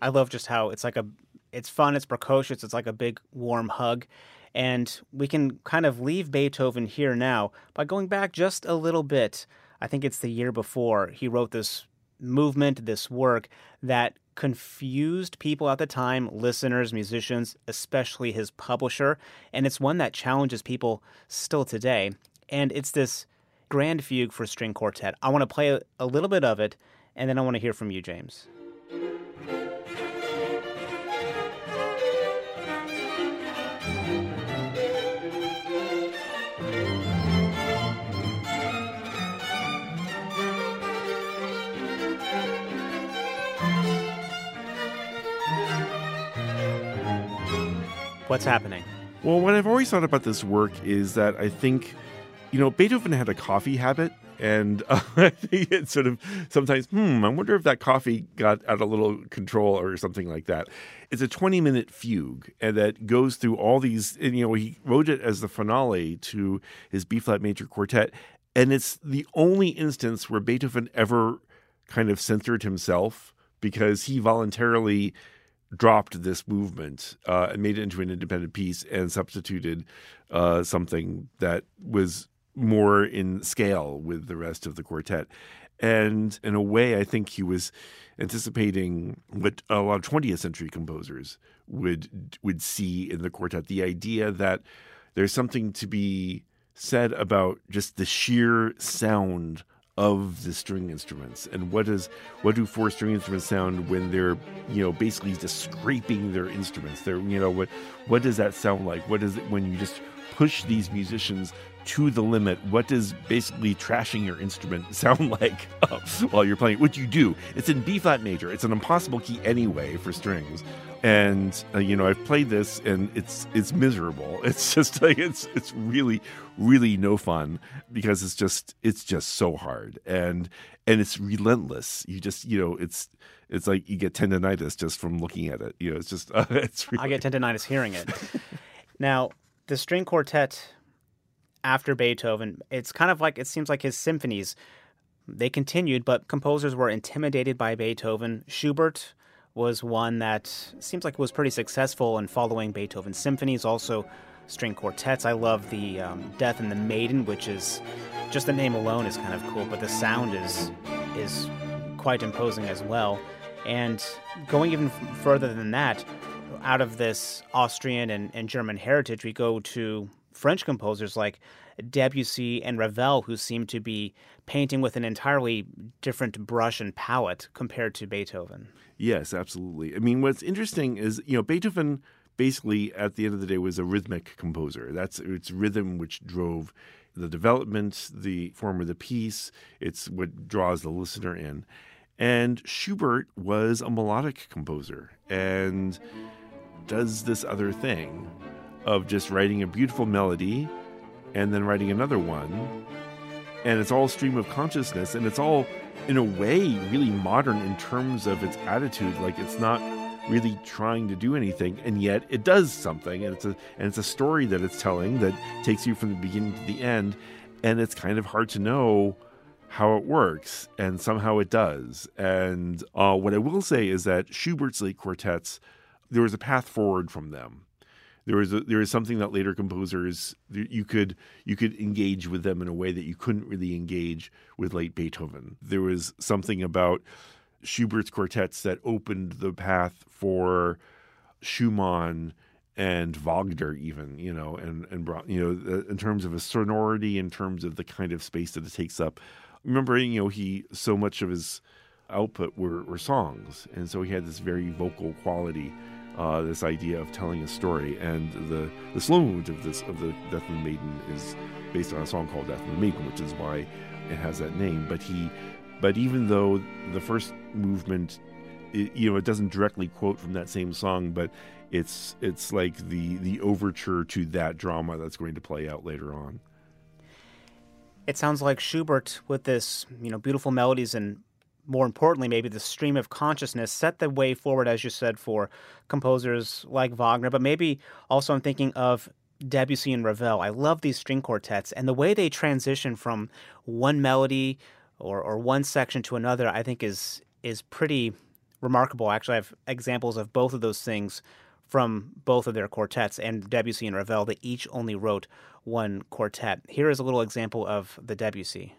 I love just how it's like a, it's fun, it's precocious, it's like a big warm hug. And we can kind of leave Beethoven here now by going back just a little bit. I think it's the year before he wrote this movement, this work that confused people at the time, listeners, musicians, especially his publisher. And it's one that challenges people still today. And it's this grand fugue for string quartet. I want to play a, little bit of it, and then I want to hear from you, James. What's happening? Well, what I've always thought about this work is that I think, you know, Beethoven had a coffee habit. And uh, I think it's sort of sometimes, hmm, I wonder if that coffee got out of little control or something like that. It's a 20 minute fugue and that goes through all these, and, you know, he wrote it as the finale to his B flat major quartet. And it's the only instance where Beethoven ever kind of censored himself because he voluntarily dropped this movement uh, and made it into an independent piece and substituted uh, something that was more in scale with the rest of the quartet. And in a way, I think he was anticipating what a lot of 20th century composers would would see in the quartet: the idea that there's something to be said about just the sheer sound of the string instruments? And what does what do four string instruments sound when they're you know basically just scraping their instruments? They're you know what what does that sound like? What is it when you just push these musicians to the limit what does basically trashing your instrument sound like uh, while you're playing what you do it's in b flat major it's an impossible key anyway for strings and uh, you know I've played this and it's it's miserable. It's just like it's it's really really no fun because it's just it's just so hard and and it's relentless. You just you know it's it's like you get tendonitis just from looking at it. You know it's just uh, it's really... I get tendonitis hearing it. now the string quartet after Beethoven, it's kind of like it seems like his symphonies they continued, but composers were intimidated by Beethoven. Schubert was one that seems like was pretty successful in following Beethoven's symphonies, also string quartets. I love the um, Death and the Maiden, which is just the name alone is kind of cool, but the sound is is quite imposing as well. And going even further than that, out of this Austrian and, and German heritage, we go to French composers like Debussy and Ravel, who seem to be painting with an entirely different brush and palette compared to Beethoven. Yes, absolutely. I mean, what's interesting is, you know, Beethoven basically at the end of the day was a rhythmic composer. That's it's rhythm which drove the development, the form of the piece. It's what draws the listener in. And Schubert was a melodic composer and does this other thing of just writing a beautiful melody and then writing another one. And it's all stream of consciousness and it's all in a way really modern in terms of its attitude like it's not really trying to do anything and yet it does something and it's a and it's a story that it's telling that takes you from the beginning to the end and it's kind of hard to know how it works and somehow it does and uh, what i will say is that schubert's late quartets there was a path forward from them there was a, there was something that later composers you could you could engage with them in a way that you couldn't really engage with late Beethoven. There was something about Schubert's quartets that opened the path for Schumann and Wagner, even you know, and and you know, in terms of a sonority, in terms of the kind of space that it takes up. Remember, you know, he so much of his output were, were songs, and so he had this very vocal quality. Uh, this idea of telling a story, and the the slow movement of this of the Death of the Maiden is based on a song called Death of the Maiden, which is why it has that name. But he, but even though the first movement, it, you know, it doesn't directly quote from that same song, but it's it's like the the overture to that drama that's going to play out later on. It sounds like Schubert with this, you know, beautiful melodies and more importantly, maybe the stream of consciousness set the way forward, as you said, for composers like Wagner. But maybe also I'm thinking of Debussy and Ravel. I love these string quartets and the way they transition from one melody or, or one section to another. I think is is pretty remarkable. Actually, I have examples of both of those things from both of their quartets and Debussy and Ravel. They each only wrote one quartet. Here is a little example of the Debussy.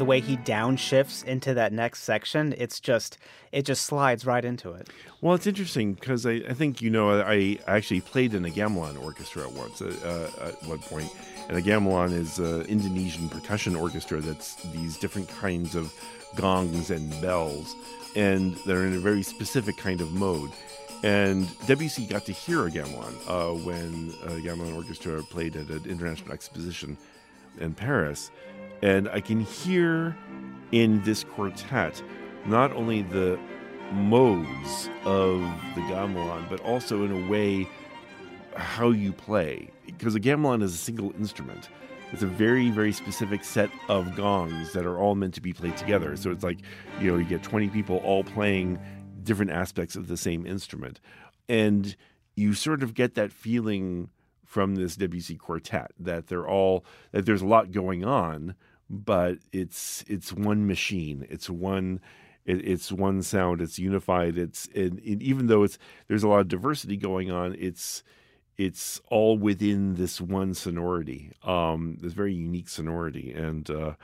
The way he downshifts into that next section, it's just it just slides right into it. Well, it's interesting because I, I, think you know I actually played in a gamelan orchestra once uh, uh, at one point, and a gamelan is an Indonesian percussion orchestra that's these different kinds of gongs and bells, and they're in a very specific kind of mode. And Debussy got to hear a gamelan uh, when a gamelan orchestra played at an international exposition in Paris and I can hear in this quartet not only the modes of the gamelan, but also in a way how you play. Because a gamelan is a single instrument. It's a very, very specific set of gongs that are all meant to be played together. So it's like, you know, you get 20 people all playing different aspects of the same instrument. And you sort of get that feeling from this Debussy quartet that they're all, that there's a lot going on, but it's it's one machine. It's one it, it's one sound. It's unified. It's it, it, even though it's there's a lot of diversity going on. It's it's all within this one sonority, um, this very unique sonority, and uh,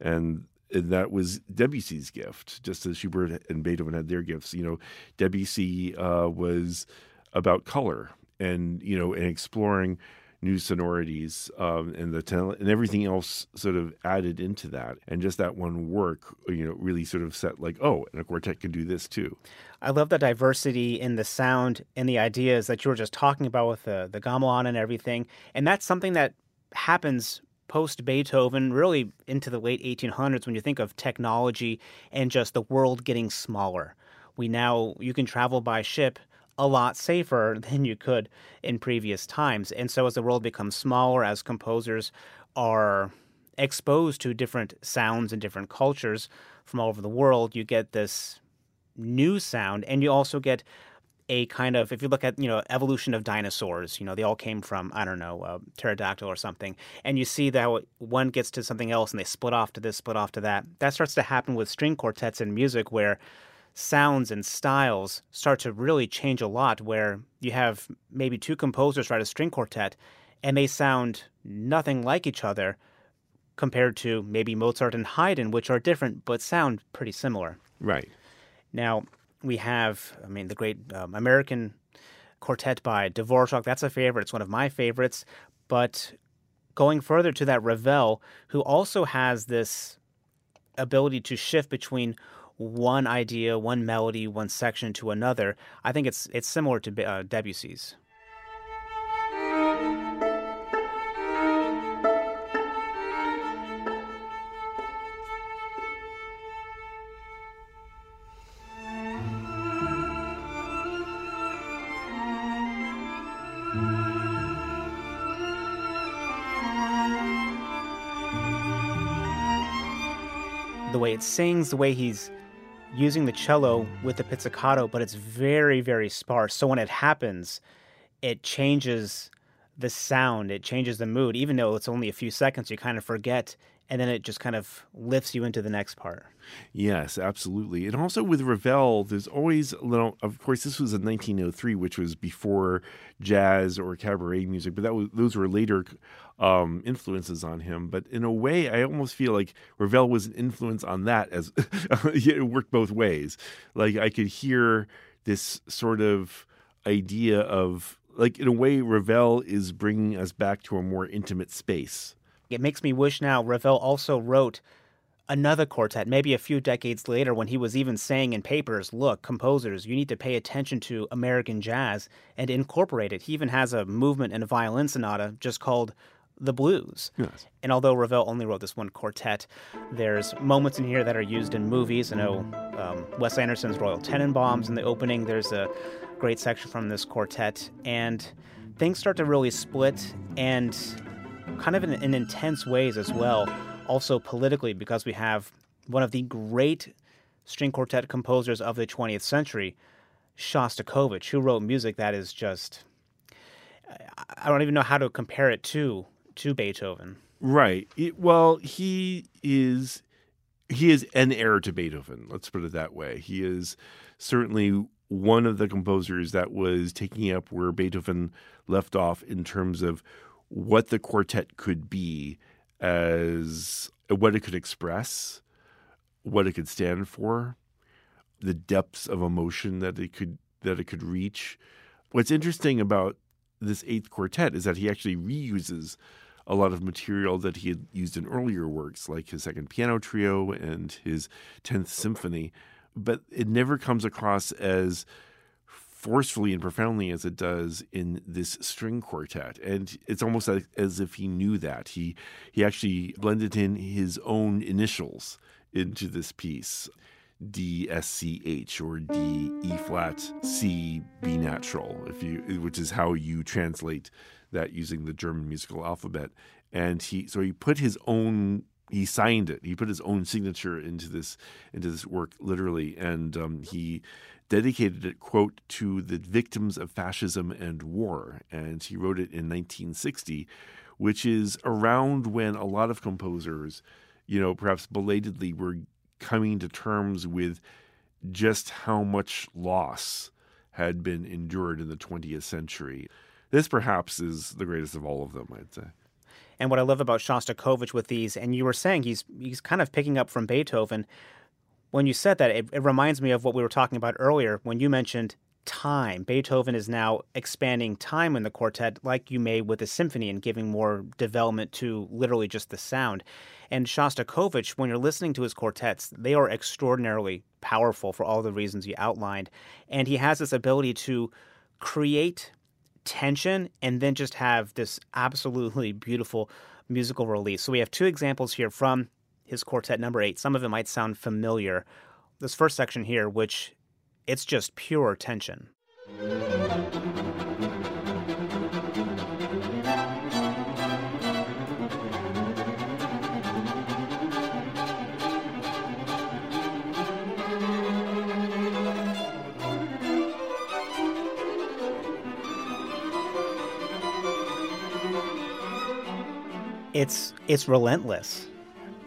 and that was Debussy's gift, just as Schubert and Beethoven had their gifts. You know, Debussy uh, was about color and you know and exploring new sonorities um, and the talent and everything else sort of added into that. And just that one work, you know, really sort of set like, oh, and a quartet can do this too. I love the diversity in the sound and the ideas that you were just talking about with the, the gamelan and everything. And that's something that happens post Beethoven, really into the late 1800s when you think of technology and just the world getting smaller. We now, you can travel by ship a lot safer than you could in previous times. And so, as the world becomes smaller, as composers are exposed to different sounds and different cultures from all over the world, you get this new sound, and you also get a kind of if you look at you know evolution of dinosaurs you know they all came from i don't know a pterodactyl or something. And you see that one gets to something else and they split off to this split off to that. That starts to happen with string quartets and music where sounds and styles start to really change a lot where you have maybe two composers write a string quartet and they sound nothing like each other compared to maybe Mozart and Haydn, which are different but sound pretty similar. Right. Now, we have, I mean, the great um, American quartet by Dvorak. That's a favorite. It's one of my favorites. But going further to that Ravel, who also has this ability to shift between one idea, one melody, one section to another. I think it's it's similar to uh, Debussy's. the way it sings, the way he's using the cello with the pizzicato, but it's very, very sparse. So when it happens, it changes the sound, it changes the mood. Even though it's only a few seconds, you kind of forget and then it just kind of lifts you into the next part. Yes, absolutely. And also with Ravel, there's always a little. Of course, this was in 1903, which was before jazz or cabaret music, but that was those were later um, influences on him. But in a way, I almost feel like Ravel was an influence on that as it worked both ways. Like I could hear this sort of idea of like in a way, Ravel is bringing us back to a more intimate space. It makes me wish now Ravel also wrote another quartet, maybe a few decades later, when he was even saying in papers, look, composers, you need to pay attention to American jazz and incorporate it. He even has a movement in a violin sonata just called the blues. Yes. And although Ravel only wrote this one quartet, there's moments in here that are used in movies. I know um, Wes Anderson's Royal Tenenbaums in the opening. There's a great section from this quartet, and things start to really split, and kind of in, in intense ways as well. Also politically, because we have one of the great string quartet composers of the 20th century, Shostakovich, who wrote music that is just I don't even know how to compare it to to Beethoven. Right. It, well, he is he is an heir to Beethoven. Let's put it that way. He is certainly one of the composers that was taking up where Beethoven left off in terms of what the quartet could be as what it could express, what it could stand for, the depths of emotion that it could that it could reach. What's interesting about this eighth quartet is that he actually reuses a lot of material that he had used in earlier works, like his second piano trio and his tenth symphony, but it never comes across as forcefully and profoundly as it does in this string quartet. And it's almost as if he knew that. He he actually blended in his own initials into this piece. D S C H or D E flat C B natural, if you which is how you translate that using the German musical alphabet. And he so he put his own he signed it. He put his own signature into this into this work literally, and um, he dedicated it quote to the victims of fascism and war. And he wrote it in 1960, which is around when a lot of composers, you know, perhaps belatedly were coming to terms with just how much loss had been endured in the 20th century. This perhaps is the greatest of all of them, I'd say. And what I love about Shostakovich with these, and you were saying he's he's kind of picking up from Beethoven. When you said that, it, it reminds me of what we were talking about earlier when you mentioned time. Beethoven is now expanding time in the quartet, like you made with the symphony, and giving more development to literally just the sound. And Shostakovich, when you're listening to his quartets, they are extraordinarily powerful for all the reasons you outlined. And he has this ability to create tension and then just have this absolutely beautiful musical release. So we have two examples here from his quartet number eight. Some of it might sound familiar. This first section here, which it's just pure tension. It's it's relentless.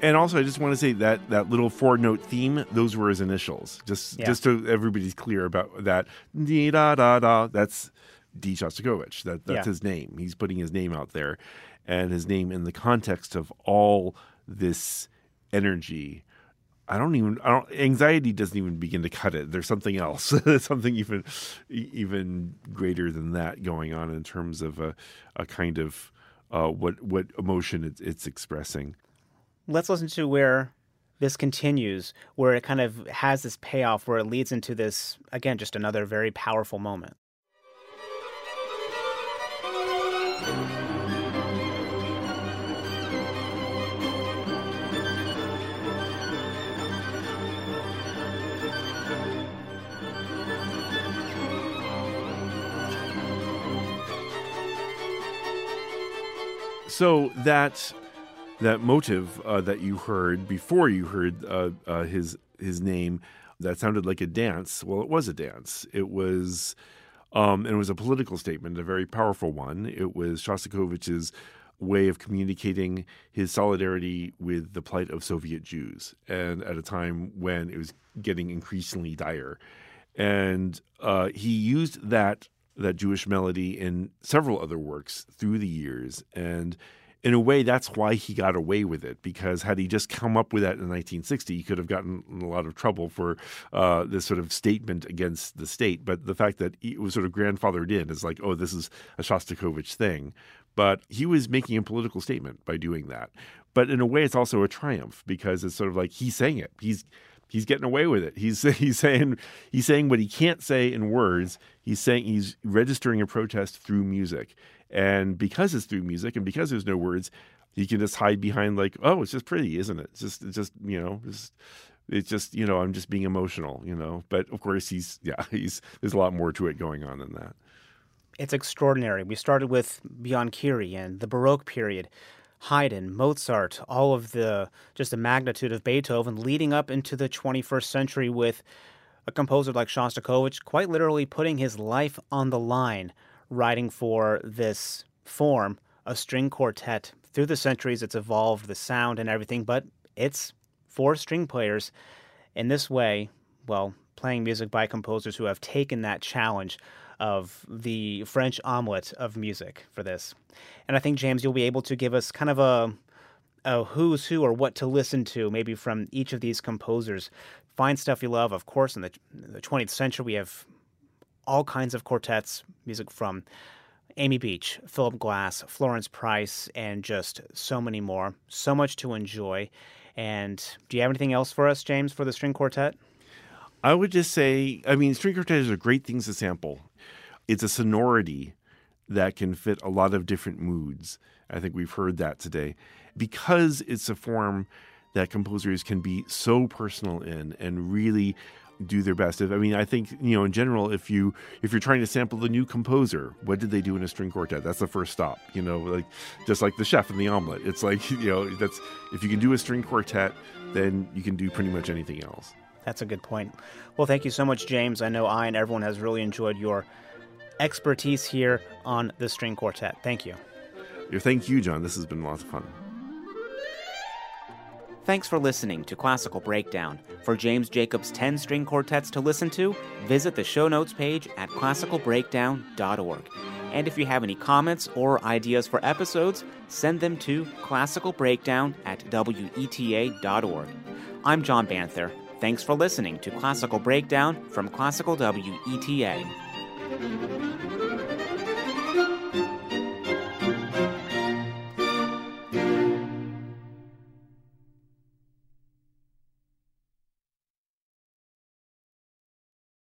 And also, I just want to say that that little four note theme; those were his initials. Just Yeah. just so everybody's clear about that. Dee da da da. That's D Shostakovich. That that's Yeah. his name. He's putting his name out there, and his name in the context of all this energy. I don't even. I don't. Anxiety doesn't even begin to cut it. There's something else. something even even greater than that going on in terms of a, a kind of uh, what what emotion it's, it's expressing. Let's listen to where this continues, where it kind of has this payoff, where it leads into this again, just another very powerful moment. So that that motive uh, that you heard before you heard uh, uh, his his name that sounded like a dance. Well, it was a dance. It was um, and it was a political statement, a very powerful one. It was Shostakovich's way of communicating his solidarity with the plight of Soviet Jews, and at a time when it was getting increasingly dire. And uh, he used that that Jewish melody in several other works through the years, and in a way, that's why he got away with it. Because had he just come up with that in 1960, he could have gotten a lot of trouble for uh, this sort of statement against the state. But the fact that it was sort of grandfathered in is like, oh, this is a Shostakovich thing. But he was making a political statement by doing that. But in a way, it's also a triumph because it's sort of like he's saying it. He's he's getting away with it. He's he's saying he's saying what he can't say in words. He's saying he's registering a protest through music. And because it's through music and because there's no words, he can just hide behind like, oh, it's just pretty, isn't it? It's just, it's just, you know, it's, just, you know, I'm just being emotional, you know. But of course, he's, yeah, he's, there's a lot more to it going on than that. It's extraordinary. We started with Banchieri and the Baroque period, Haydn, Mozart, all of the just the magnitude of Beethoven, leading up into the 21st century with a composer like Shostakovich quite literally putting his life on the line writing for this form, a string quartet. Through the centuries, it's evolved the sound and everything, but it's for string players. In this way, well, playing music by composers who have taken that challenge of the French omelette of music for this. And I think, James, you'll be able to give us kind of a, a who's who or what to listen to, maybe from each of these composers. Find stuff you love. Of course, in the, the 20th century, we have all kinds of quartets, music from Amy Beach, Philip Glass, Florence Price, and just so many more. So much to enjoy. And do you have anything else for us, James, for the string quartet? I would just say, I mean, string quartets are great things to sample. It's a sonority that can fit a lot of different moods. I think we've heard that today. Because it's a form that composers can be so personal in and really do their best. I mean, I think you know in general, if you if you're trying to sample the new composer, what did they do in a string quartet? That's the first stop. You know, like just like the chef and the omelet. It's like you know that's if you can do a string quartet, then you can do pretty much anything else. That's a good point. Well, thank you so much, James. I know I and everyone has really enjoyed your expertise here on the string quartet. Thank you. Thank you, John. This has been lots of fun. Thanks for listening to Classical Breakdown. For James Jacobs' 10 string quartets to listen to, visit the show notes page at classicalbreakdown.org. And if you have any comments or ideas for episodes, send them to classicalbreakdown at weta.org. I'm John Banther. Thanks for listening to Classical Breakdown from Classical WETA. Thank you.